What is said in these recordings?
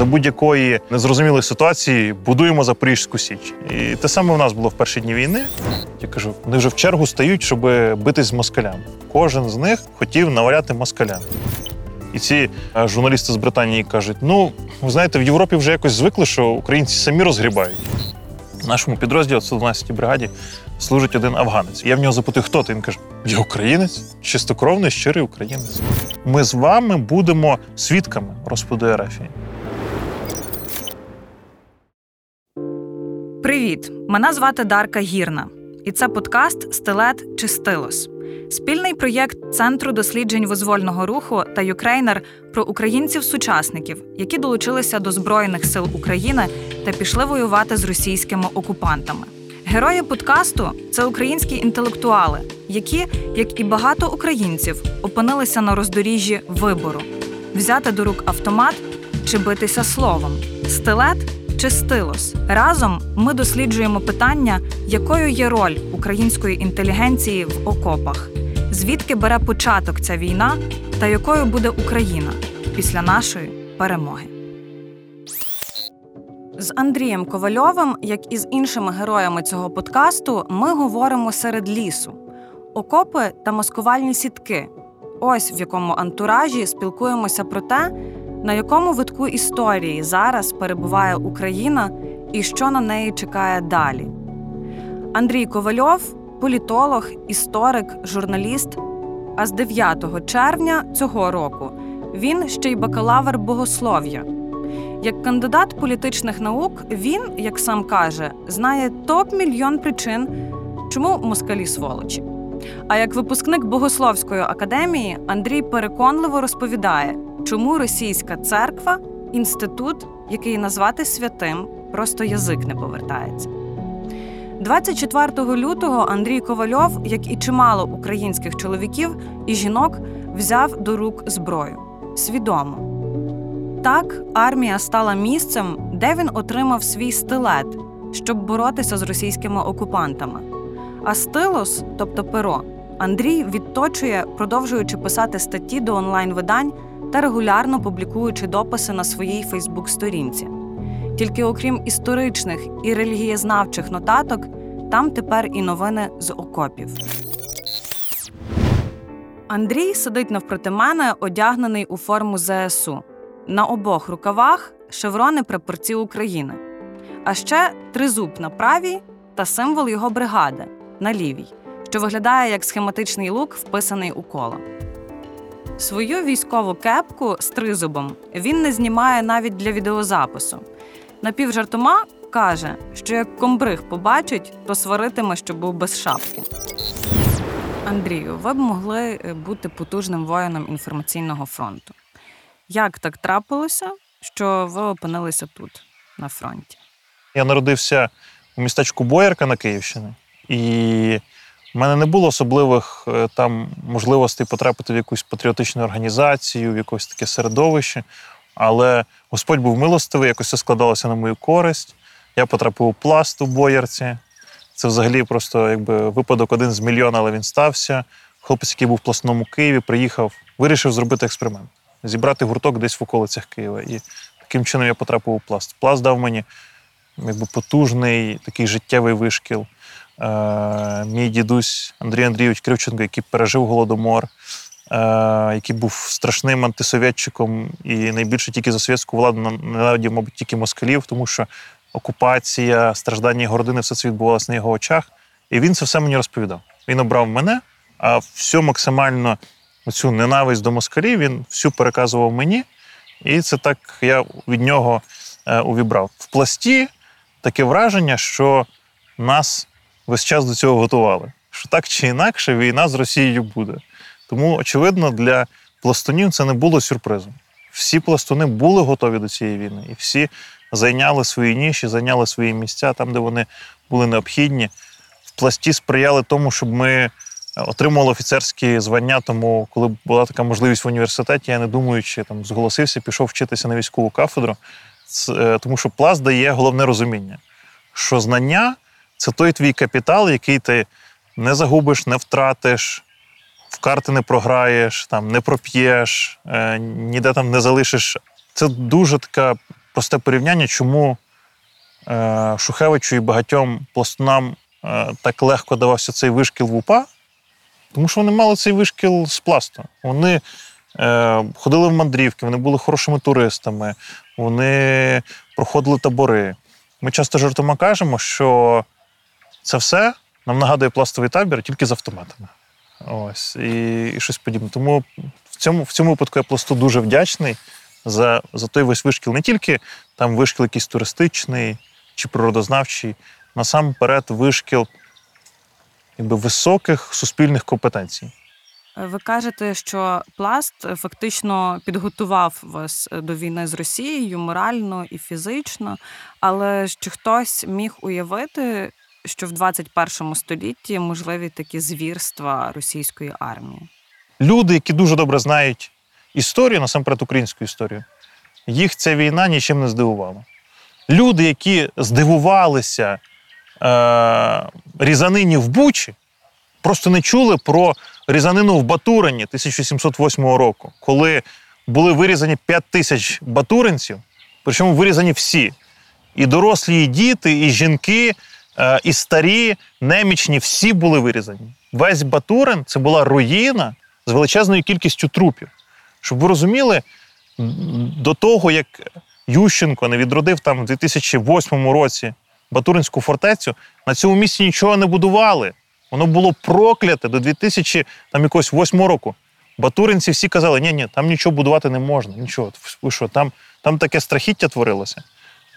за будь-якої незрозумілої ситуації будуємо Запорізьку Січ. І те саме в нас було в перші дні війни. Я кажу, вони вже в чергу стають, щоб битись з москалями. Кожен з них хотів наваляти москалям. І ці е, журналісти з Британії кажуть: ну, ви знаєте, в Європі вже якось звикли, що українці самі розгрібають. В нашому підрозділі 112-й бригаді служить один афганець. Я в нього запитую, хто ти? Він каже: Я українець, чистокровний, щирий українець. Ми з вами будемо свідками розпаду Ерефії. Привіт! Мене звати Дарка Гірна, і це подкаст Стилет чи Стилос. Спільний проєкт Центру досліджень визвольного руху та Ukraїner про українців-сучасників, які долучилися до Збройних сил України та пішли воювати з російськими окупантами. Герої подкасту це українські інтелектуали, які, як і багато українців, опинилися на роздоріжжі вибору: взяти до рук автомат чи битися словом, стилет чи стилос. Разом ми досліджуємо питання, якою є роль української інтелігенції в окопах, звідки бере початок ця війна та якою буде Україна після нашої перемоги. З Андрієм Ковальовим, як і з іншими героями цього подкасту, ми говоримо серед лісу, окопи та маскувальні сітки. Ось в якому антуражі спілкуємося про те, на якому витку історії зараз перебуває Україна і що на неї чекає далі. Андрій Ковальов політолог, історик, журналіст. А з 9 червня цього року він ще й бакалавр богослов'я. Як кандидат політичних наук, він, як сам каже, знає топ мільйон причин, чому москалі сволочі. А як випускник Богословської академії Андрій переконливо розповідає, чому російська церква інститут, який назвати святим, просто язик не повертається. 24 лютого Андрій Ковальов, як і чимало українських чоловіків і жінок, взяв до рук зброю свідомо. Так, армія стала місцем, де він отримав свій стилет, щоб боротися з російськими окупантами. А стилос, тобто перо, Андрій відточує, продовжуючи писати статті до онлайн-видань та регулярно публікуючи дописи на своїй Фейсбук-сторінці. Тільки окрім історичних і релігієзнавчих нотаток, там тепер і новини з окопів. Андрій сидить навпроти мене, одягнений у форму ЗСУ. На обох рукавах шеврони прапорці України. А ще тризуб на правій та символ його бригади на лівій, що виглядає як схематичний лук, вписаний у коло. Свою військову кепку з тризубом він не знімає навіть для відеозапису. Напівжартома каже, що як комбриг побачить, то сваритиме, що був без шапки. Андрію, ви б могли е, бути потужним воїном інформаційного фронту. Як так трапилося, що ви опинилися тут, на фронті? Я народився у містечку Боярка на Київщині, і в мене не було особливих е, там можливостей потрапити в якусь патріотичну організацію, в якесь таке середовище. Але Господь був милостивий, якось все складалося на мою користь. Я потрапив у пласт у боярці. Це взагалі просто якби випадок один з мільйона, але він стався. Хлопець, який був в пласному Києві, приїхав, вирішив зробити експеримент, зібрати гурток десь в околицях Києва. І таким чином я потрапив у пласт. Пласт дав мені якби потужний такий життєвий вишкіл. Е, Мій дідусь Андрій Андрійович Кривченко, який пережив голодомор, е, який був страшним антисовєтчиком і найбільше тільки за совєтську владу ненавидів, мабуть, тільки москалів, тому що окупація, страждання його родини, все це відбувалося на його очах. І він це все мені розповідав. Він обрав мене, а всю максимально цю ненависть до москалів він всю переказував мені. І це так я від нього е, увібрав. В пласті таке враження, що нас весь час до цього готували. Що так чи інакше війна з Росією буде. Тому, очевидно, для пластунів це не було сюрпризом. Всі пластуни були готові до цієї війни, і всі зайняли свої ніші, зайняли свої місця там, де вони були необхідні. В пласті сприяли тому, щоб ми отримували офіцерські звання. Тому, коли була така можливість в університеті, я не думаючи, там зголосився, пішов вчитися на військову кафедру. Це, тому що пласт дає головне розуміння, що знання це той твій капітал, який ти не загубиш, не втратиш, в карти не програєш, там не проп'єш, е, ніде там не залишиш. Це дуже така просте порівняння, чому е, Шухевичу і багатьом пластунам е, так легко давався цей вишкіл в УПА, тому що вони мали цей вишкіл з пласту. Вони е, ходили в мандрівки, вони були хорошими туристами, вони проходили табори. Ми часто жартома кажемо, що це все нам нагадує пластовий табір тільки з автоматами. Ось, і, і щось подібне. Тому в цьому, в цьому випадку я пласту дуже вдячний за, за той весь вишкіл. Не тільки там вишкіл якийсь туристичний чи природознавчий, насамперед вишкіл якби, високих суспільних компетенцій. Ви кажете, що пласт фактично підготував вас до війни з Росією морально і фізично, але чи хтось міг уявити, що в 21 столітті можливі такі звірства російської армії? Люди, які дуже добре знають історію, насамперед українську історію, їх ця війна нічим не здивувала. Люди, які здивувалися е, різанині в Бучі, просто не чули про різанину в Батурині 1708 року, коли були вирізані 5 тисяч батуринців, причому вирізані всі. І дорослі, і діти, і жінки, і старі, немічні, всі були вирізані. Весь Батурин це була руїна з величезною кількістю трупів. Щоб ви розуміли, до того, як Ющенко не відродив там в 2008 році Батуринську фортецю, на цьому місці нічого не будували. Воно було прокляте до 2008 року. Батуринці всі казали, ні, ні, там нічого будувати не можна. Нічого. Ви що, там, там таке страхіття творилося.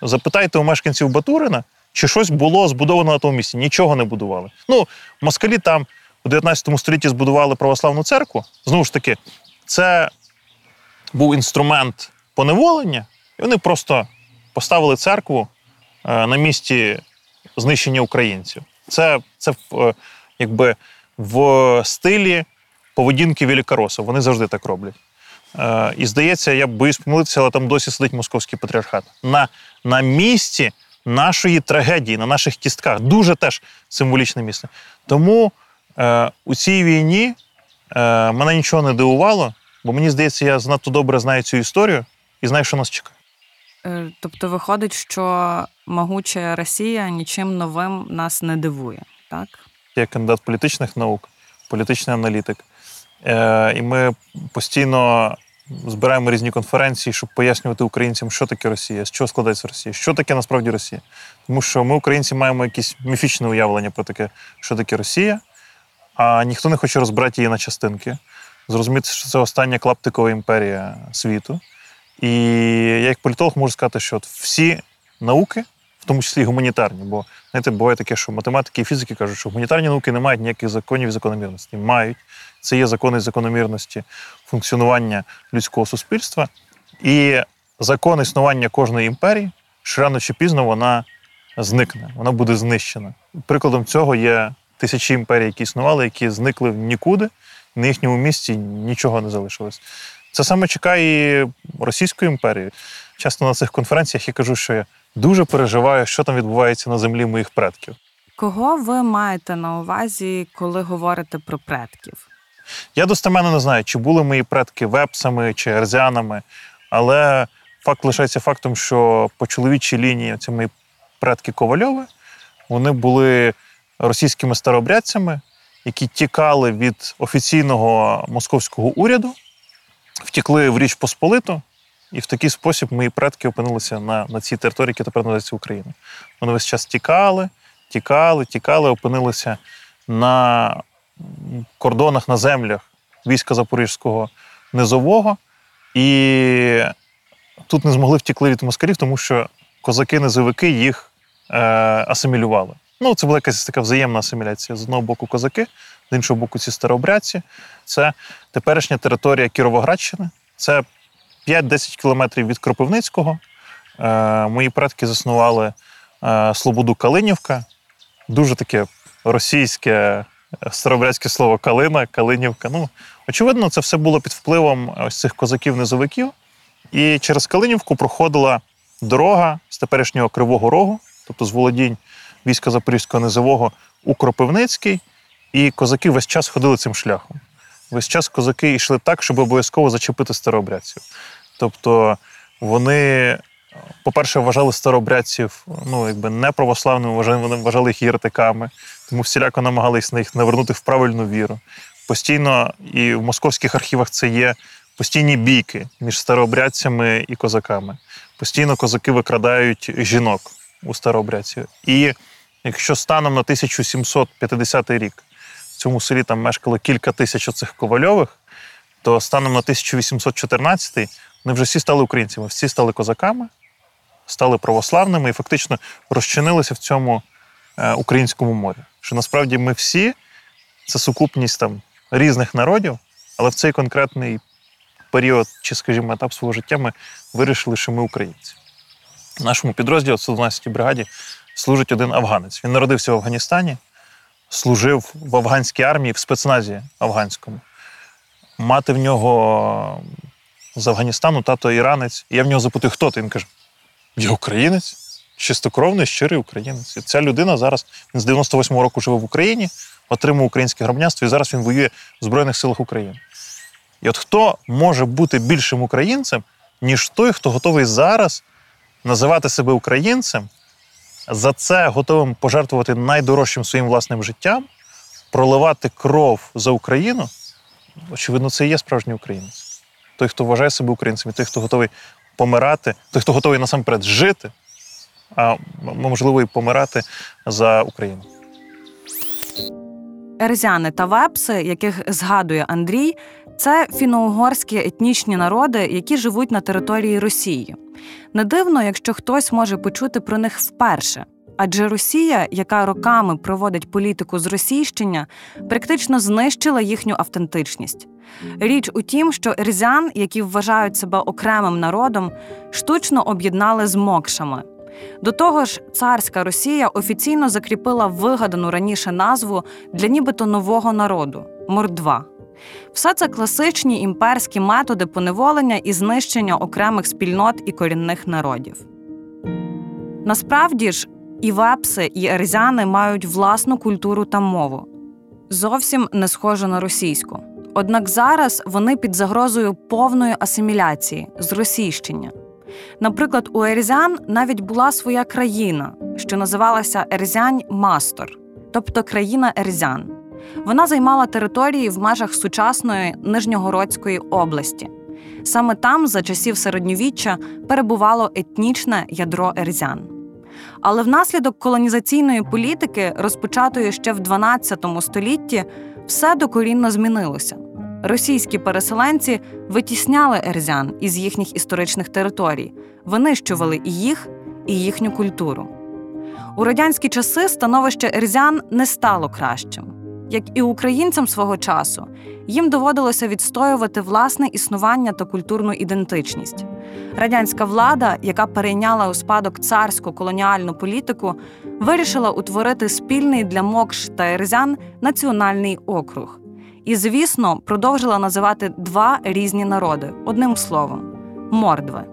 Запитайте у мешканців Батурина, чи щось було збудовано на тому місці. Нічого не будували. Ну, москалі там у 19 столітті збудували православну церкву. Знову ж таки, це був інструмент поневолення, і вони просто поставили церкву е, на місці знищення українців. Це це е, якби в стилі поведінки Великороса. Вони завжди так роблять. Е, і здається, я боюсь помилитися, але там досі сидить московський патріархат. На, на місці нашої трагедії, на наших кістках. Дуже теж символічне місце. Тому е, у цій війні е, мене нічого не дивувало, бо мені здається, я занадто добре знаю цю історію і знаю, що нас чекає. Е, тобто виходить, що могуча Росія нічим новим нас не дивує, так? Я кандидат політичних наук, політичний аналітик. Е, І ми постійно збираємо різні конференції, щоб пояснювати українцям, що таке Росія, з чого складається Росія, що таке насправді Росія. Тому що ми, українці, маємо якесь міфічне уявлення про таке, що таке Росія, а ніхто не хоче розбирати її на частинки. Зрозуміти, що це остання клаптикова імперія світу. І я, як політолог, можу сказати, що от всі науки, в тому числі гуманітарні, бо знаєте, буває таке, що математики і фізики кажуть, що гуманітарні науки не мають ніяких законів і закономірностей. Мають. Це є закони закономірності функціонування людського суспільства. І закон існування кожної імперії, що рано чи пізно вона зникне, вона буде знищена. Прикладом цього є тисячі імперій, які існували, які зникли в нікуди, на їхньому місці нічого не залишилось. Це саме чекає і Російської імперії. Часто на цих конференціях я кажу, що я дуже переживаю, що там відбувається на землі моїх предків. Кого ви маєте на увазі, коли говорите про предків? Я достеменно не знаю, чи були мої предки вепсами чи ерзянами, але факт лишається фактом, що по чоловічій лінії ці мої предки Ковальови вони були російськими старообрядцями, які тікали від офіційного московського уряду, втікли в Річ Посполиту, і в такий спосіб мої предки опинилися на на цій території, яка тепер називається Україна. Вони весь час тікали, тікали, тікали, опинилися на кордонах, на землях війська Запорізького низового. І тут не змогли втікли від москалів, тому що козаки-низовики їх е, асимілювали. Ну, це була якась така взаємна асиміляція. З одного боку козаки, з іншого боку, ці старообрядці. Це теперішня територія Кіровоградщини. Це 5-10 кілометрів від Кропивницького. Е, Мої предки заснували е, Слободу Калинівка. Дуже таке російське старобрядське слово Калина, Калинівка. Ну, очевидно, це все було під впливом ось цих козаків-низовиків. І через Калинівку проходила дорога з теперішнього Кривого Рогу, тобто з володінь війська Запорізького низового у Кропивницький. І козаки весь час ходили цим шляхом. Весь час козаки йшли так, щоб обов'язково зачепити старообрядців. Тобто вони по-перше, вважали старообрядців ну, якби не православними, вони вважали їх єретиками, тому всіляко намагалися їх навернути в правильну віру. Постійно і в московських архівах це є постійні бійки між старообрядцями і козаками. Постійно козаки викрадають жінок у старообрядців. І якщо станом на 1750 рік в цьому селі там мешкало кілька тисяч оцих ковальових, то станом на 1814 вони вже всі стали українцями, всі стали козаками, стали православними і фактично розчинилися в цьому е, українському морі. Що насправді ми всі це сукупність там різних народів, але в цей конкретний період, чи, скажімо, етап свого життя ми вирішили, що ми українці. В нашому підрозділі, 112-й бригаді, служить один афганець. Він народився в Афганістані, служив в афганській армії в спецназі афганському. Мати в нього з Афганістану, тато іранець. І я в нього запитую, хто ти? Він каже: Я українець, чистокровний, щирий українець. І ця людина зараз він з 98-го року живе в Україні, отримав українське громадянство, і зараз він воює в Збройних силах України. І от хто може бути більшим українцем, ніж той, хто готовий зараз називати себе українцем, за це готовим пожертвувати найдорожчим своїм власним життям, проливати кров за Україну, очевидно, це і є справжній українець. Той, хто вважає себе українцем, і той, хто готовий помирати, той, хто готовий насамперед жити, а можливо і помирати за Україну. Ерзяни та вепси, яких згадує Андрій, це фіно-угорські етнічні народи, які живуть на території Росії. Не дивно, якщо хтось може почути про них вперше. Адже Росія, яка роками проводить політику зросійщення, практично знищила їхню автентичність. Річ у тім, що ерзян, які вважають себе окремим народом, штучно об'єднали з мокшами. До того ж, царська Росія офіційно закріпила вигадану раніше назву для нібито нового народу мордва. Все це класичні імперські методи поневолення і знищення окремих спільнот і корінних народів. Насправді ж, і вепси, і ерзяни мають власну культуру та мову, зовсім не схожу на російську. Однак зараз вони під загрозою повної асиміляції, зросійщення. Наприклад, у Ерзян навіть була своя країна, що називалася Ерзянь Мастор, тобто країна Ерзян. Вона займала території в межах сучасної Нижньогородської області. Саме там, за часів середньовіччя, перебувало етнічне ядро ерзян. Але внаслідок колонізаційної політики, розпочатої ще в 12 столітті, все докорінно змінилося. Російські переселенці витісняли ерзян із їхніх історичних територій, винищували і їх, і їхню культуру. У радянські часи становище ерзян не стало кращим. Як і українцям свого часу, їм доводилося відстоювати власне існування та культурну ідентичність. Радянська влада, яка перейняла у спадок царську колоніальну політику, вирішила утворити спільний для мокш та ерзян національний округ. І, звісно, продовжила називати два різні народи одним словом мордви.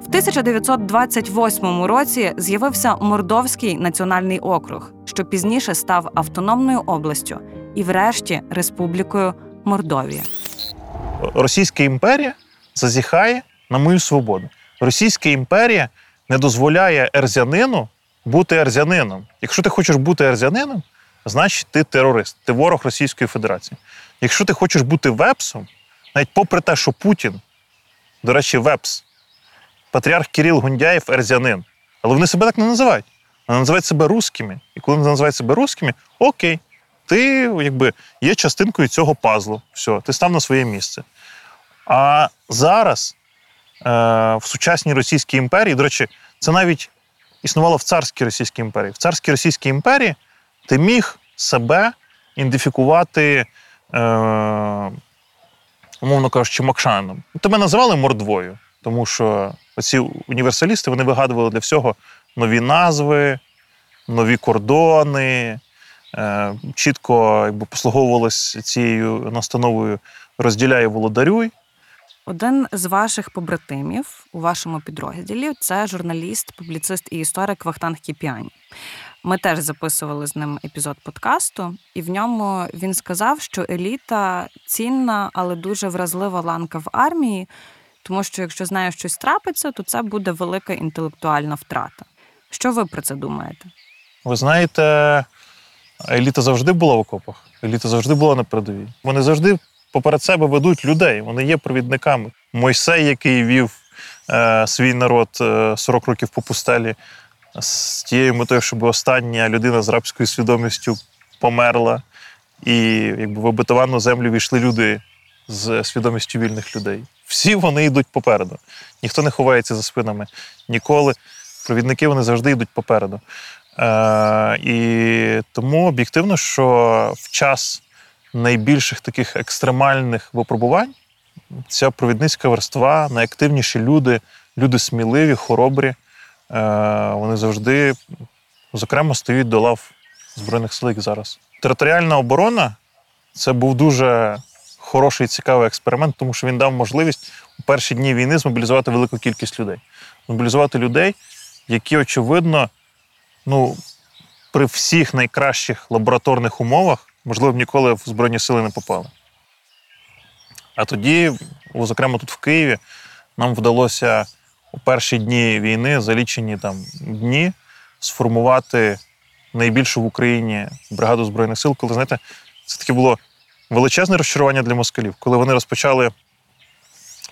В 1928 році з'явився Мордовський національний округ, що пізніше став автономною областю і, врешті, Республікою Мордовія. Російська імперія зазіхає на мою свободу. Російська імперія не дозволяє ерзянину бути ерзянином. Якщо ти хочеш бути ерзянином, значить ти терорист, ти ворог Російської Федерації. Якщо ти хочеш бути вепсом, навіть попри те, що Путін, до речі, вепс, патріарх Кирил Гундяєв ерзянин. Але вони себе так не називають. Вони називають себе русскими. І коли вони називають себе русскими, окей, ти якби є частинкою цього пазлу. Все, ти став на своє місце. А зараз е, в сучасній Російській імперії, до речі, це навіть існувало в царській Російській імперії. В царській Російській імперії ти міг себе ідентифікувати, е, умовно кажучи, Мокшаном. Тебе називали мордвою, тому що оці універсалісти вони вигадували для всього нові назви, нові кордони, е, чітко якби, послуговувалися цією настановою розділяй володарюй. Один з ваших побратимів у вашому підрозділі це журналіст, публіцист і історик Вахтанг Кіпіані. Ми теж записували з ним епізод подкасту, і в ньому він сказав, що еліта цінна, але дуже вразлива ланка в армії, Тому що якщо з нею щось трапиться, то це буде велика інтелектуальна втрата. Що ви про це думаєте? Ви знаєте, еліта завжди була в окопах, еліта завжди була на передовій. Вони завжди поперед себе ведуть людей, вони є провідниками. Мойсей, який вів е, свій народ е, 40 років по пустелі, з тією метою, щоб остання людина з рабською свідомістю померла, і якби в обетовану землю війшли люди з свідомістю вільних людей. Всі вони йдуть попереду. Ніхто не ховається за спинами. Ніколи. Провідники вони завжди йдуть попереду. Е, і тому об'єктивно, що в час найбільших таких екстремальних випробувань ця провідницька верства, найактивніші люди, люди сміливі, хоробрі, е, вони завжди, зокрема, стоять до лав Збройних сил зараз. Територіальна оборона це був дуже хороший і цікавий експеримент, тому що він дав можливість у перші дні війни змобілізувати велику кількість людей. Змобілізувати людей, які, очевидно, ну, при всіх найкращих лабораторних умовах, можливо, ніколи в Збройні сили не попали. А тоді, зокрема, тут в Києві, нам вдалося у перші дні війни, за лічені там дні, сформувати найбільшу в Україні бригаду Збройних сил, коли, знаєте, це таке було величезне розчарування для москалів. Коли вони розпочали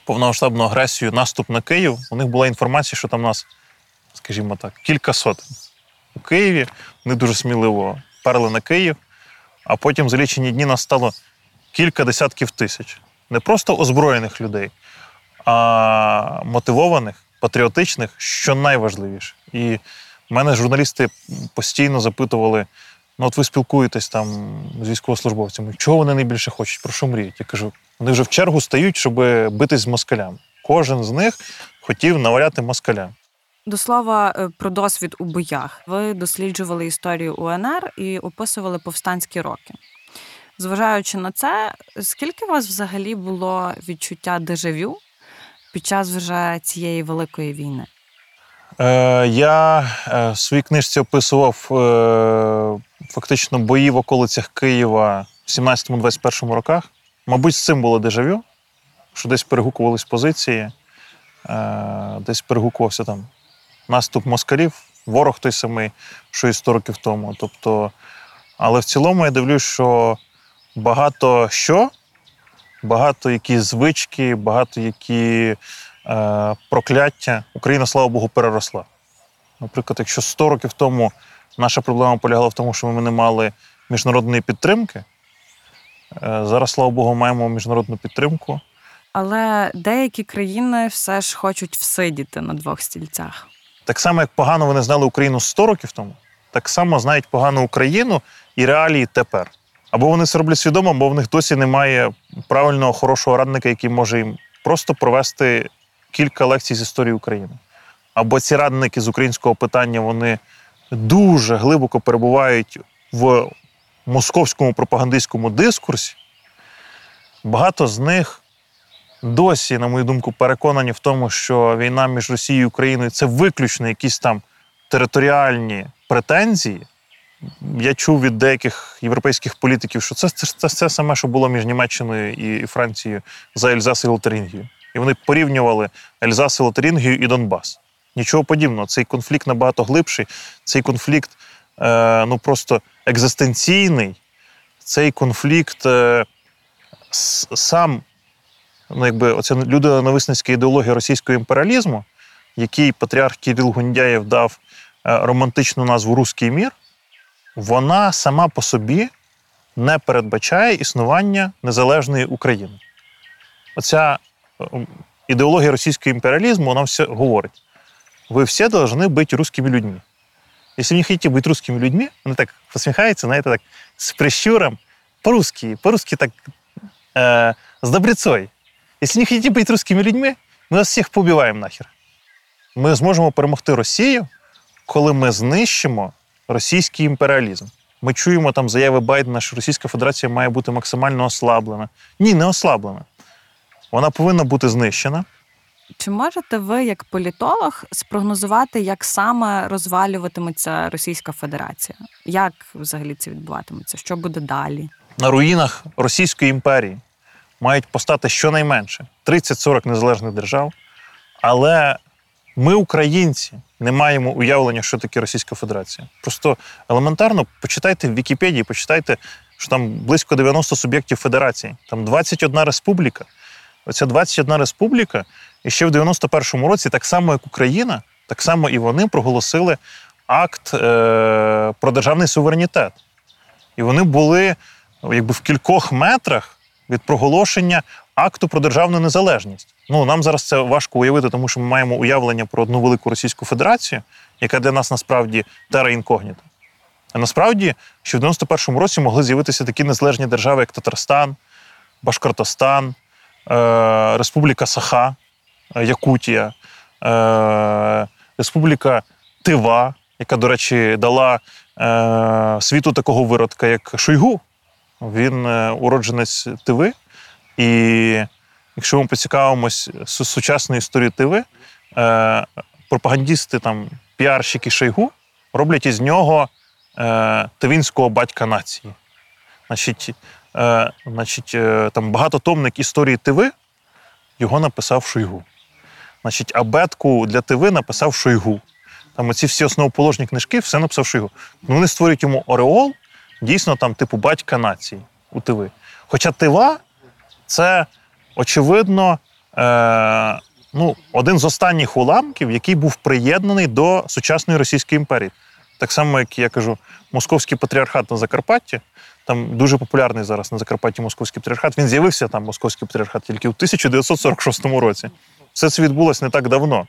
повномасштабну агресію, наступ на Київ, у них була інформація, що там нас, скажімо так, кілька сотень. У Києві вони дуже сміливо перли на Київ, а потім за лічені дні нас стало кілька десятків тисяч. Не просто озброєних людей, а мотивованих, патріотичних, що найважливіше. І мене журналісти постійно запитували: ну, от ви спілкуєтесь там з військовослужбовцями, чого вони найбільше хочуть, про що мріють? Я кажу, вони вже в чергу стають, щоб битись з москалями. Кожен з них хотів наваляти москалям. До слова е, про досвід у боях. Ви досліджували історію УНР і описували повстанські роки. Зважаючи на це, скільки у вас взагалі було відчуття дежавю під час вже цієї великої війни? Е, я е, в своїй книжці описував е, фактично бої в околицях Києва в 17-21 роках. Мабуть, з цим було дежавю, що десь перегукувались позиції, десь перегукувався там наступ москалів, ворог той самий, що і 100 років тому. Тобто, але в цілому я дивлюсь, що багато що, багато які звички, багато які прокляття Україна, слава Богу, переросла. Наприклад, якщо 100 років тому наша проблема полягала в тому, що ми не мали міжнародної підтримки, е, зараз, слава Богу, маємо міжнародну підтримку. Але деякі країни все ж хочуть всидіти на двох стільцях. Так само, як погано вони знали Україну 100 років тому, так само знають погано Україну і реалії тепер. Або вони це роблять свідомо, або в них досі немає правильного хорошого радника, який може їм просто провести кілька лекцій з історії України. Або ці радники з українського питання вони дуже глибоко перебувають в московському пропагандистському дискурсі. Багато з них досі, на мою думку, переконані в тому, що війна між Росією і Україною це виключно якісь там територіальні претензії. Я чув від деяких європейських політиків, що це, це, це, це саме, що було між Німеччиною і, Францією за Ельзас і Лотарингію. І вони порівнювали Ельзас і Лотарингію і Донбас. Нічого подібного. Цей конфлікт набагато глибший, цей конфлікт е, ну просто екзистенційний, цей конфлікт е, сам, ну якби оця людоненависницька ідеологія російського імперіалізму, який патріарх Кирил Гундяєв дав е, романтичну назву Руський мір, вона сама по собі не передбачає існування незалежної України. Оця ідеологія російського імперіалізму, вона все говорить. Ви всі повинні бути русскими людьми. Якщо ви не хочете бути русскими людьми, вони так посміхаються, знаєте, так, з прищуром, по-русски, по-русски так, е, з добрецой. Якщо не хочете бути русскими людьми, ми вас всіх побиваємо нахер. Ми зможемо перемогти Росію, коли ми знищимо російський імперіалізм. Ми чуємо там заяви Байдена, що Російська Федерація має бути максимально ослаблена. Ні, не ослаблена. Вона повинна бути знищена. Чи можете ви, як політолог, спрогнозувати, як саме розвалюватиметься Російська Федерація? Як взагалі це відбуватиметься? Що буде далі? на руїнах Російської імперії мають постати щонайменше 30-40 незалежних держав. Але ми, українці, не маємо уявлення, що таке Російська Федерація. Просто елементарно почитайте в Вікіпедії, почитайте, що там близько 90 суб'єктів федерації, там 21 республіка. Оця 21 республіка, і ще в 91-му році, так само як Україна, так само і вони проголосили акт е- про державний суверенітет. І вони були якби в кількох метрах від проголошення акту про державну незалежність. Ну нам зараз це важко уявити, тому що ми маємо уявлення про одну велику Російську Федерацію, яка для нас насправді тера інкогніта. А насправді, що в 91-му році могли з'явитися такі незалежні держави, як Татарстан, Башкортостан, Республіка Саха, е, Якутія, е, Республіка Тива, яка, до речі, дала е, світу такого виродка, як Шойгу. Він е, уродженець Тиви. І якщо ми поцікавимось су- сучасною історією Тиви, е, пропагандісти, там, піарщики Шойгу роблять із нього е, тивінського батька нації. Значить, е, значить е, там багатотомник історії Тиви його написав Шойгу. Значить, абетку для Тиви написав Шойгу. Там оці всі основоположні книжки, все написав Шойгу. Ну, вони створюють йому Ореол, дійсно, там, типу, батька нації у Тиви. Хоча Тива це, очевидно, е, ну, один з останніх уламків, який був приєднаний до сучасної Російської імперії. Так само, як я кажу, Московський патріархат на Закарпатті, там дуже популярний зараз на Закарпатті Московський патріархат. Він з'явився там, Московський патріархат, тільки у 1946 році. Все це відбулося не так давно.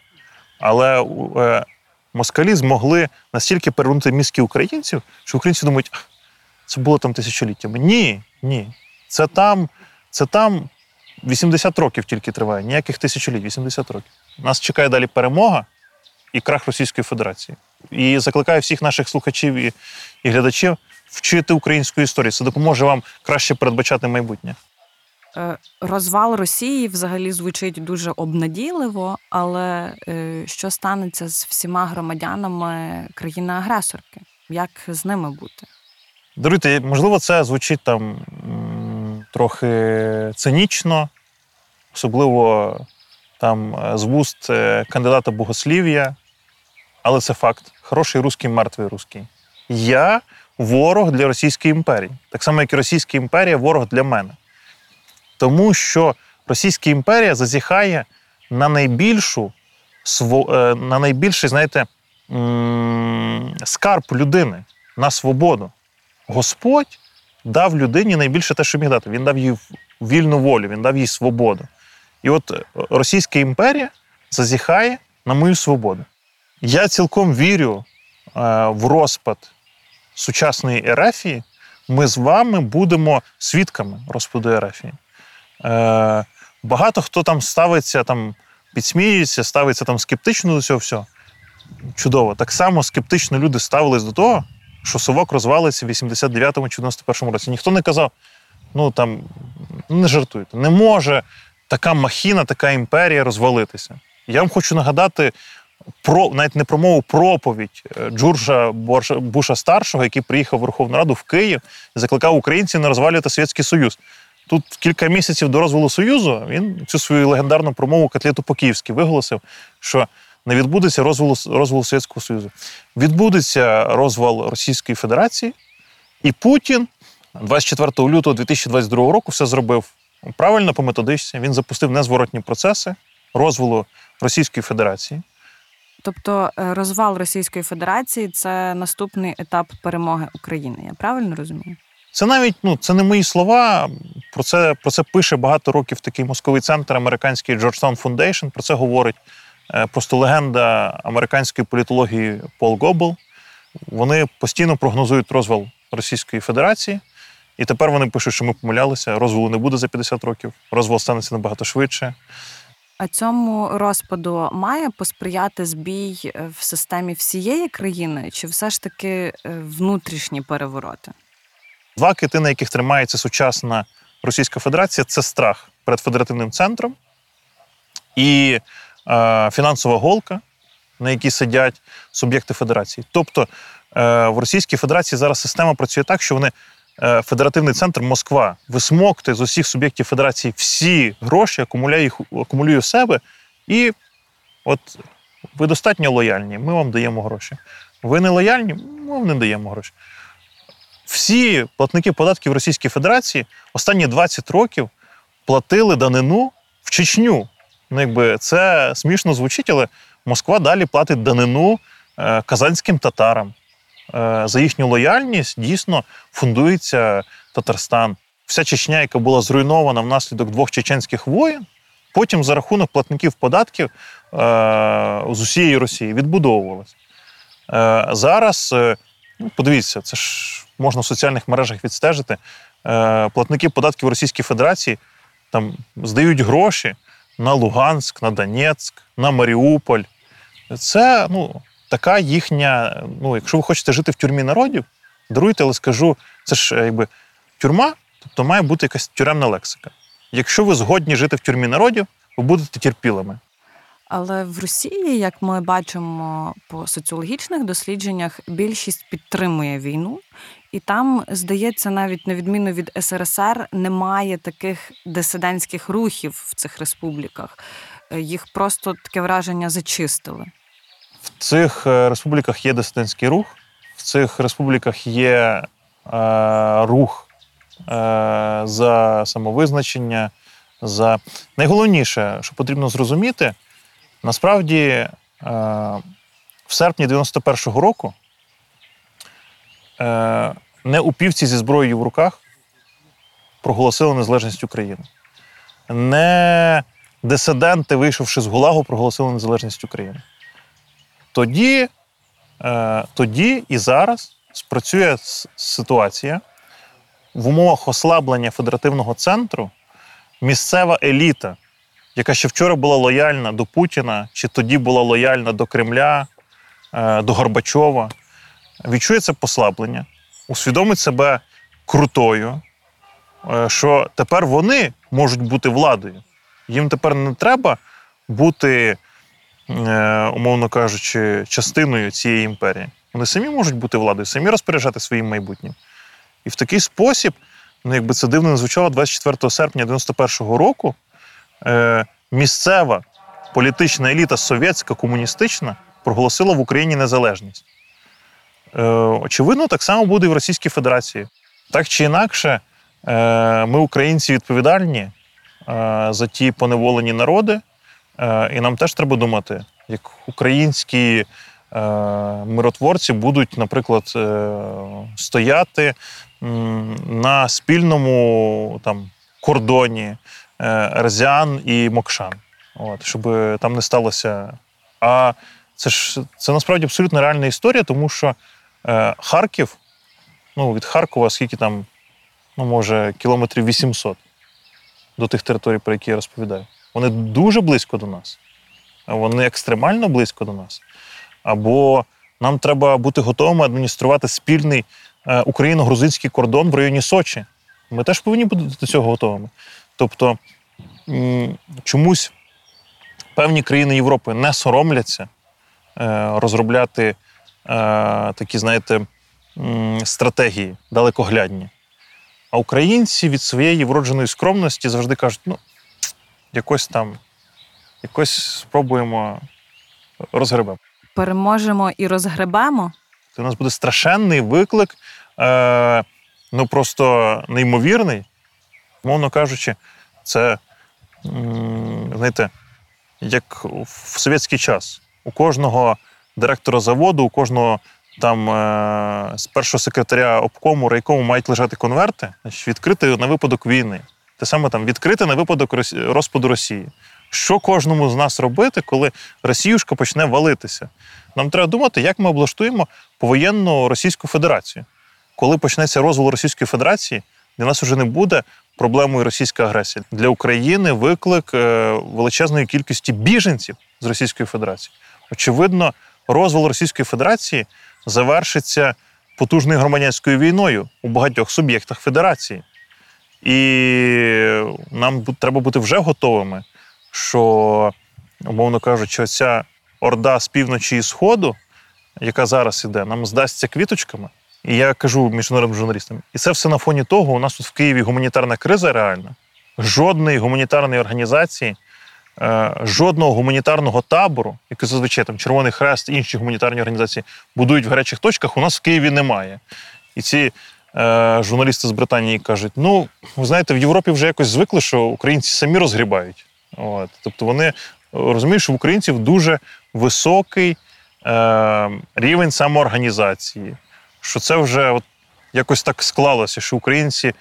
Але е, москалі змогли настільки перевернути мізки українців, що українці думають, «Ах, це було там тисячоліттями. Ні, ні. Це там, це там 80 років тільки триває, ніяких тисячоліть, 80 років. Нас чекає далі перемога і крах Російської Федерації. І закликаю всіх наших слухачів і, і глядачів вчити українську історію. Це допоможе вам краще передбачати майбутнє. Е, Розвал Росії взагалі звучить дуже обнадійливо, але е, що станеться з всіма громадянами країни-агресорки? Як з ними бути? Даруйте, можливо, це звучить там трохи цинічно, особливо там е, з вуст кандидата богослів'я, але це факт. Хороший русський, мертвий русський. Я ворог для Російської імперії, так само, як і Російська імперія ворог для мене. Тому що Російська імперія зазіхає на найбільшу е, на найбільший, знаєте, скарб людини на свободу. Господь дав людині найбільше те, що міг дати. Він дав їй вільну волю, він дав їй свободу. І от е, Російська імперія зазіхає на мою свободу. Я цілком вірю е, в розпад сучасної Ерефії. Ми з вами будемо свідками розпаду Ерефії. Е, багато хто там ставиться, там підсміюється, ставиться там скептично до цього всього. Чудово. Так само скептично люди ставились до того, що совок розвалиться в 89-му чи 91-му році. Ніхто не казав, ну там не жартуйте, не може така махіна, така імперія розвалитися. Я вам хочу нагадати про навіть не про мову проповідь е, Джорджа Буша старшого, який приїхав в Верховну Раду в Київ закликав українців не розвалювати Совєтський Союз. Тут кілька місяців до розвалу Союзу він цю свою легендарну промову котлету по-київськи виголосив, що не відбудеться розвалу, розвалу Совєтського Союзу. Відбудеться розвал Російської Федерації, і Путін 24 лютого 2022 року все зробив правильно по методичці. Він запустив незворотні процеси розвалу Російської Федерації. Тобто е, розвал Російської Федерації це наступний етап перемоги України. Я правильно розумію? Це навіть ну це не мої слова. Про це про це пише багато років такий мозковий центр американський Georgetown Foundation, Про це говорить е, просто легенда американської політології Пол Гобл. Вони постійно прогнозують розвал Російської Федерації, і тепер вони пишуть, що ми помилялися. Розвалу не буде за 50 років, розвал станеться набагато швидше. А цьому розпаду має посприяти збій е, в системі всієї країни, чи все ж таки е, внутрішні перевороти? Два кити, на яких тримається сучасна Російська Федерація, це страх перед федеративним центром і е, фінансова голка, на якій сидять суб'єкти федерації. Тобто е, в Російській Федерації зараз система працює так, що вони федеративний центр Москва висмоктує з усіх суб'єктів федерації всі гроші, акумулює їх акумулює в себе, і от ви достатньо лояльні, ми вам даємо гроші. Ви не лояльні, ми вам не даємо гроші. Всі платники податків Російської Федерації останні 20 років платили данину в Чечню. Ну, якби це смішно звучить, але Москва далі платить данину е, казанським татарам. Е, за їхню лояльність дійсно фундується Татарстан. Вся Чечня, яка була зруйнована внаслідок двох чеченських воєн, потім за рахунок платників податків е, з усієї Росії відбудовувалась. Е, зараз, ну, подивіться, це ж можна в соціальних мережах відстежити. Платники податків Російської Федерації там здають гроші на Луганськ, на Донецьк, на Маріуполь. Це ну, така їхня. Ну, якщо ви хочете жити в тюрмі народів, даруйте, але скажу, це ж е, якби тюрма, тобто має бути якась тюремна лексика. Якщо ви згодні жити в тюрмі народів, ви будете терпілими. Але в Росії, як ми бачимо по соціологічних дослідженнях, більшість підтримує війну, і там, здається, навіть на відміну від СРСР, немає таких дисидентських рухів в цих республіках. Е, Їх просто таке враження зачистили. В цих е, республіках є дисидентський рух, в цих республіках є е, рух е, за самовизначення. За найголовніше, що потрібно зрозуміти, насправді е, в серпні 91-го року е, не упівці зі зброєю в руках проголосили незалежність України. Не дисиденти, вийшовши з Гулагу, проголосили незалежність України. Тоді, е, тоді і зараз спрацює ситуація в умовах ослаблення федеративного центру. Місцева еліта, яка ще вчора була лояльна до Путіна, чи тоді була лояльна до Кремля, е, до Горбачова, відчує це послаблення, усвідомить себе крутою, е, що тепер вони можуть бути владою. Їм тепер не треба бути, умовно кажучи, частиною цієї імперії. Вони самі можуть бути владою, самі розпоряджати своїм майбутнім. І в такий спосіб, ну якби це дивно не звучало, 24 серпня 91-го року е, місцева політична еліта совєтська, комуністична проголосила в Україні незалежність. Е, очевидно, так само буде і в Російській Федерації. Так чи інакше, е, ми, українці, відповідальні е, за ті поневолені народи, е, і нам теж треба думати, як українські е, миротворці будуть, наприклад, е, стояти на спільному там, кордоні е, Рзян і Мокшан, от, щоб там не сталося. А це ж це насправді абсолютно реальна історія, тому що е, Харків, ну від Харкова, скільки там, ну може, кілометрів 800 до тих територій, про які я розповідаю. Вони дуже близько до нас. Вони екстремально близько до нас. Або нам треба бути готовими адмініструвати спільний е, україно-грузинський кордон в районі Сочі. Ми теж повинні бути до цього готовими. Тобто чомусь певні країни Європи не соромляться е, розробляти е, такі, знаєте, стратегії далекоглядні. А українці від своєї вродженої скромності завжди кажуть: ну, якось там, якось спробуємо розгребемо. Переможемо і розгребемо. Це у нас буде страшенний виклик, е, ну просто неймовірний. Мовно кажучи, це, знаєте, як в совєтський час. У кожного директора заводу, у кожного там е, з першого секретаря обкому, райкому мають лежати конверти, значить, відкрити на випадок війни. Те саме там відкрити на випадок розпаду Росії. Що кожному з нас робити, коли Росіюшка почне валитися? Нам треба думати, як ми облаштуємо повоєнну Російську Федерацію. Коли почнеться розвал Російської Федерації, для нас вже не буде проблемою російська агресія. Для України виклик е, величезної кількості біженців з Російської Федерації. Очевидно, розвал Російської Федерації завершиться потужною громадянською війною у багатьох суб'єктах Федерації. І нам треба бути вже готовими, що, умовно кажучи, ця орда з півночі і сходу, яка зараз іде, нам здасться квіточками, І я кажу міжнародним журналістам, і це все на фоні того, у нас тут в Києві гуманітарна криза реальна. Жодної гуманітарної організації, е, жодного гуманітарного табору, який зазвичай там Червоний Хрест, інші гуманітарні організації будують в гарячих точках, у нас в Києві немає. І ці журналісти з Британії кажуть: ну, ви знаєте, в Європі вже якось звикли, що українці самі розгрібають. От. Тобто вони розуміють, що в українців дуже високий е, рівень самоорганізації, що це вже от якось так склалося, що українці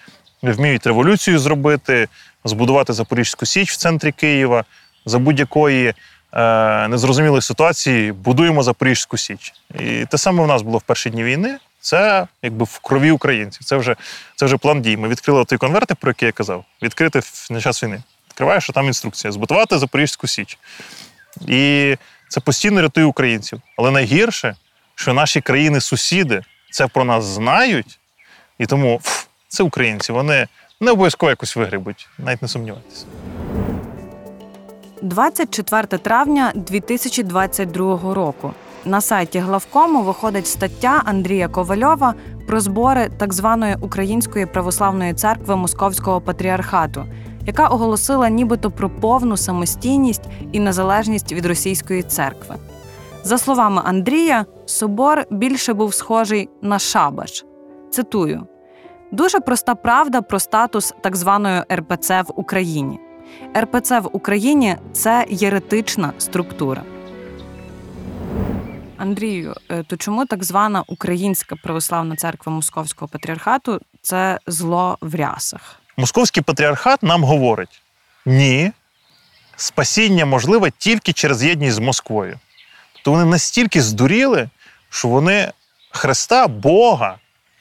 вміють революцію зробити, збудувати Запорізьку Січ в центрі Києва за будь-якої е, незрозумілої ситуації будуємо Запорізьку Січ. І те саме в нас було в перші дні війни. Це якби в крові українців. Це вже це вже план дій. Ми відкрили той конвертик, про який я казав, відкрити на час війни. Відкриваєш, що там інструкція збудувати Запорізьку Січ. І це постійно рятує українців. Але найгірше, що наші країни-сусіди це про нас знають, і тому ф, це українці. Вони не обов'язково якось вигрібуть, навіть не сумнівайтеся. 24 травня 2022 року. На сайті главкому виходить стаття Андрія Ковальова про збори так званої Української православної церкви Московського патріархату, яка оголосила нібито про повну самостійність і незалежність від російської церкви. За словами Андрія, собор більше був схожий на шабаш. Цитую: дуже проста правда про статус так званої РПЦ в Україні. РПЦ в Україні це єретична структура. Андрію, е, то чому так звана Українська православна церква Московського патріархату це зло в рясах? Московський патріархат нам говорить: ні, спасіння можливе тільки через єдність з Москвою. Тобто вони настільки здуріли, що вони Христа, Бога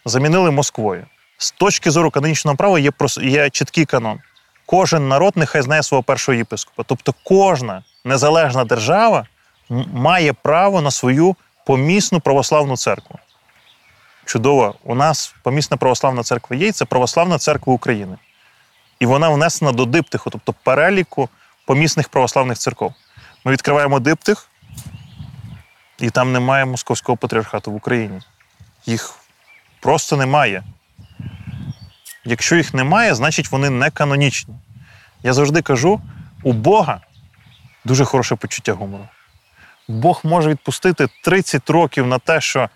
замінили Москвою. З точки зору канонічного права є є чіткий канон. Кожен народ нехай знає свого першого єпископа. Тобто кожна незалежна держава має право на свою помісну православну церкву. Чудово, у нас помісна православна церква є, і це православна церква України. І вона внесена до диптиху, тобто переліку помісних православних церков. Ми відкриваємо диптих, і там немає московського патріархату в Україні. Їх просто немає. Якщо їх немає, значить вони не канонічні. Я завжди кажу: у Бога дуже хороше почуття гумору. Бог може відпустити 30 років на те, що,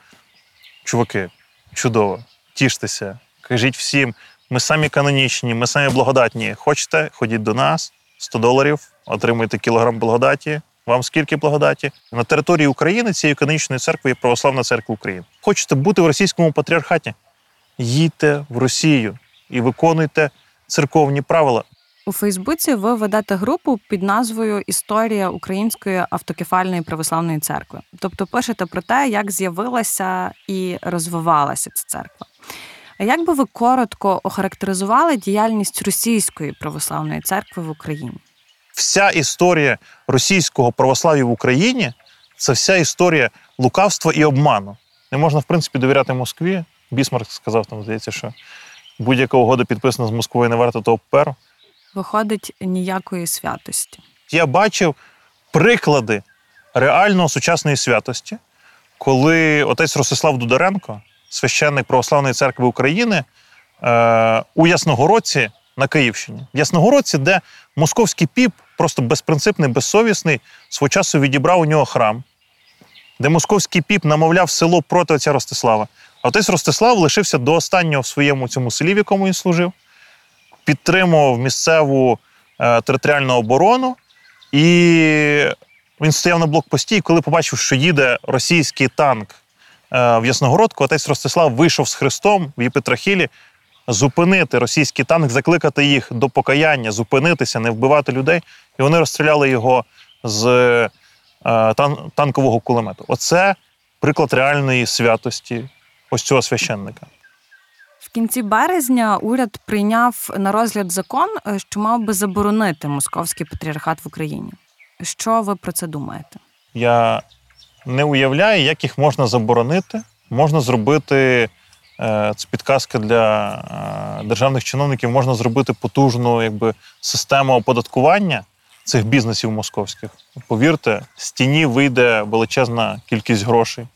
чуваки, чудово, тіштеся, кажіть всім, ми самі канонічні, ми самі благодатні. Хочете, ходіть до нас, 100 доларів, отримуйте кілограм благодаті. Вам скільки благодаті? На території України цієї канонічної церкви є Православна церква України. Хочете бути в російському патріархаті? Їдьте в Росію і виконуйте церковні правила. У Фейсбуці ви ведете групу під назвою Історія Української автокефальної православної церкви. Тобто пишете про те, як з'явилася і розвивалася ця церква. А як би ви коротко охарактеризували діяльність російської православної церкви в Україні? Вся історія російського православ'я в Україні це вся історія лукавства і обману. Не можна, в принципі, довіряти Москві. Бісмарк сказав, там здається, що будь-яка угода підписана з Москвою не варта того паперу виходить ніякої святості. Я бачив приклади реального сучасної святості, коли отець Ростислав Дударенко, священник Православної церкви України, е, у Ясногородці на Київщині. В Ясногородці, де московський піп, просто безпринципний, безсовісний, свого часу відібрав у нього храм, де московський піп намовляв село проти отця Ростислава. А отець Ростислав лишився до останнього в своєму цьому селі, в якому він служив підтримував місцеву е, територіальну оборону, і він стояв на блокпості, і коли побачив, що їде російський танк е, в Ясногородку, отець Ростислав вийшов з Христом в Єпитрахілі зупинити російський танк, закликати їх до покаяння, зупинитися, не вбивати людей. І вони розстріляли його з е, танкового кулемету. Оце приклад реальної святості ось цього священника кінці березня уряд прийняв на розгляд закон, е, що мав би заборонити московський патріархат в Україні. Що ви про це думаєте? Я не уявляю, як їх можна заборонити. Можна зробити е, це підказка для е, державних чиновників, можна зробити потужну якби, систему оподаткування цих бізнесів московських. Повірте, з тіні вийде величезна кількість грошей.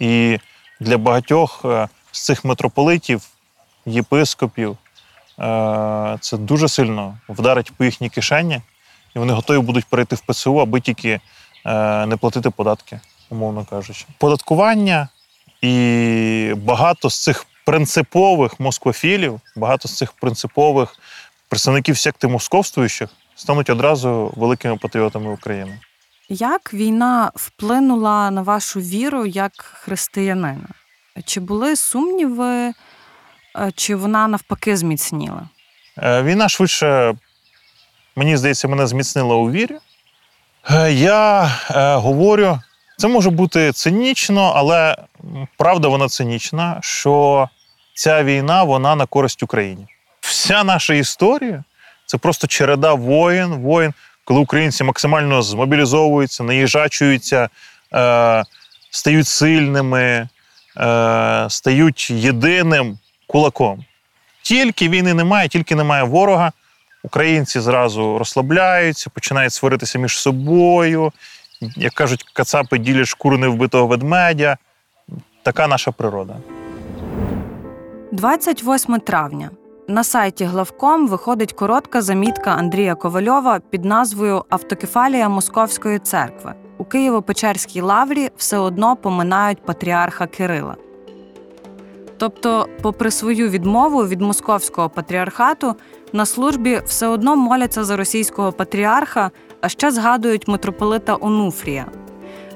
І для багатьох з цих митрополитів, єпископів, це дуже сильно вдарить по їхній кишені, і вони готові будуть перейти в ПЦУ, аби тільки не платити податки, умовно кажучи. Податкування і багато з цих принципових москофілів, багато з цих принципових представників секти московствуючих стануть одразу великими патріотами України. Як війна вплинула на вашу віру як християнина? Чи були сумніви, е, чи вона навпаки зміцніла? Е, війна швидше, мені здається, мене зміцнила у вірі. Е, я говорю, це може бути цинічно, але правда вона цинічна, що ця війна вона на користь Україні. Вся наша історія це просто череда воїн, воїн, коли українці максимально змобілізовуються, наїжачуються, стають сильними, е, стають єдиним кулаком. Тільки війни немає, тільки немає ворога. Українці зразу розслабляються, починають сваритися між собою. Як кажуть, кацапи ділять шкуру невбитого ведмедя. Така наша природа. 28 травня. На сайті главком виходить коротка замітка Андрія Ковальова під назвою Автокефалія Московської церкви. У Києво-Печерській лаврі все одно поминають патріарха Кирила. Тобто, попри свою відмову від московського патріархату, на службі все одно моляться за російського патріарха, а ще згадують митрополита Онуфрія.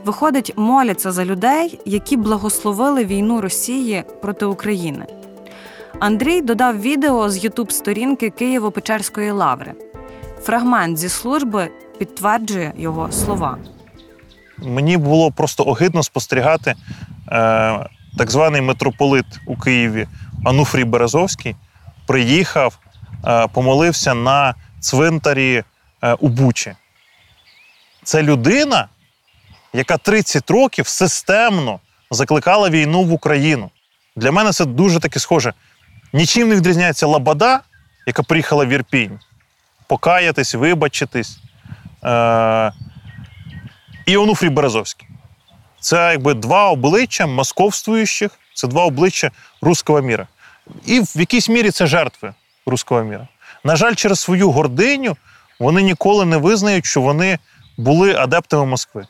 Виходить, моляться за людей, які благословили війну Росії проти України. Андрій додав відео з Ютуб-сторінки Києво-Печерської лаври. Фрагмент зі служби підтверджує його слова. Мені було просто огидно спостерігати е, так званий митрополит у Києві Ануфрій Березовський. Приїхав, е, помолився на цвинтарі е, у Бучі. Це людина, яка 30 років системно закликала війну в Україну. Для мене це дуже таки схоже. Нічим не відрізняється Лабада, яка приїхала в Ірпінь, покаятись, вибачитись. Е- І Онуфрій Березовський. Це якби два обличчя московствуючих, це два обличчя руського міра. І в якійсь мірі це жертви руського міра. На жаль, через свою гординю вони ніколи не визнають, що вони були адептами Москви.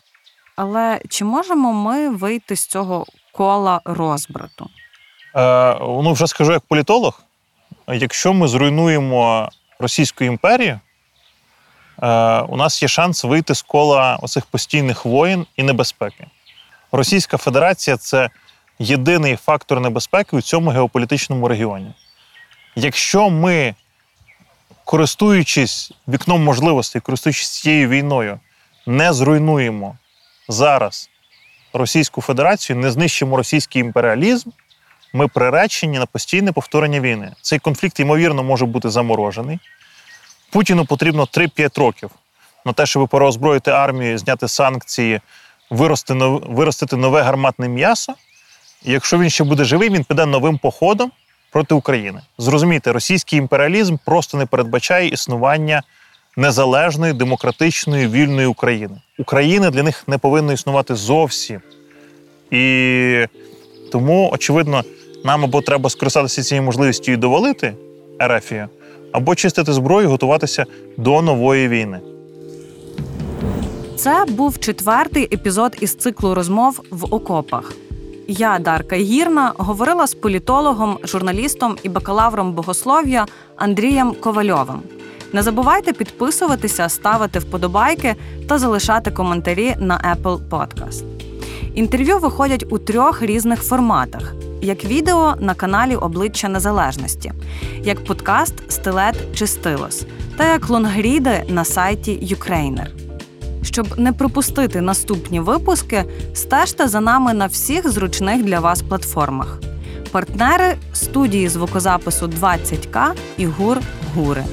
Але чи можемо ми вийти з цього кола розбрату? Е, ну, вже скажу як політолог: якщо ми зруйнуємо Російську імперію, е, у нас є шанс вийти з кола оцих постійних воїн і небезпеки. Російська Федерація це єдиний фактор небезпеки у цьому геополітичному регіоні. Якщо ми, користуючись вікном можливостей, користуючись цією війною, не зруйнуємо зараз Російську Федерацію, не знищимо російський імперіалізм ми приречені на постійне повторення війни. Цей конфлікт, ймовірно, може бути заморожений. Путіну потрібно 3-5 років на те, щоб переозброїти армію, зняти санкції, виростити нове гарматне м'ясо. І якщо він ще буде живий, він піде новим походом проти України. Зрозумійте, російський імперіалізм просто не передбачає існування незалежної, демократичної, вільної України. України для них не повинно існувати зовсім. І тому, очевидно, нам або треба скористатися цією можливістю і довалити Ерефію, або чистити зброю, і готуватися до нової війни. Це був четвертий епізод із циклу розмов в окопах. Я, Дарка Гірна, говорила з політологом, журналістом і бакалавром богослов'я Андрієм Ковальовим. Не забувайте підписуватися, ставити вподобайки та залишати коментарі на Apple Podcast. Інтерв'ю виходять у трьох різних форматах: як відео на каналі Обличчя Незалежності, як подкаст Стилет чи Стилос, та як лонгріди на сайті Ukraїner. Щоб не пропустити наступні випуски, стежте за нами на всіх зручних для вас платформах. Партнери студії звукозапису 20К і ГУР Гури.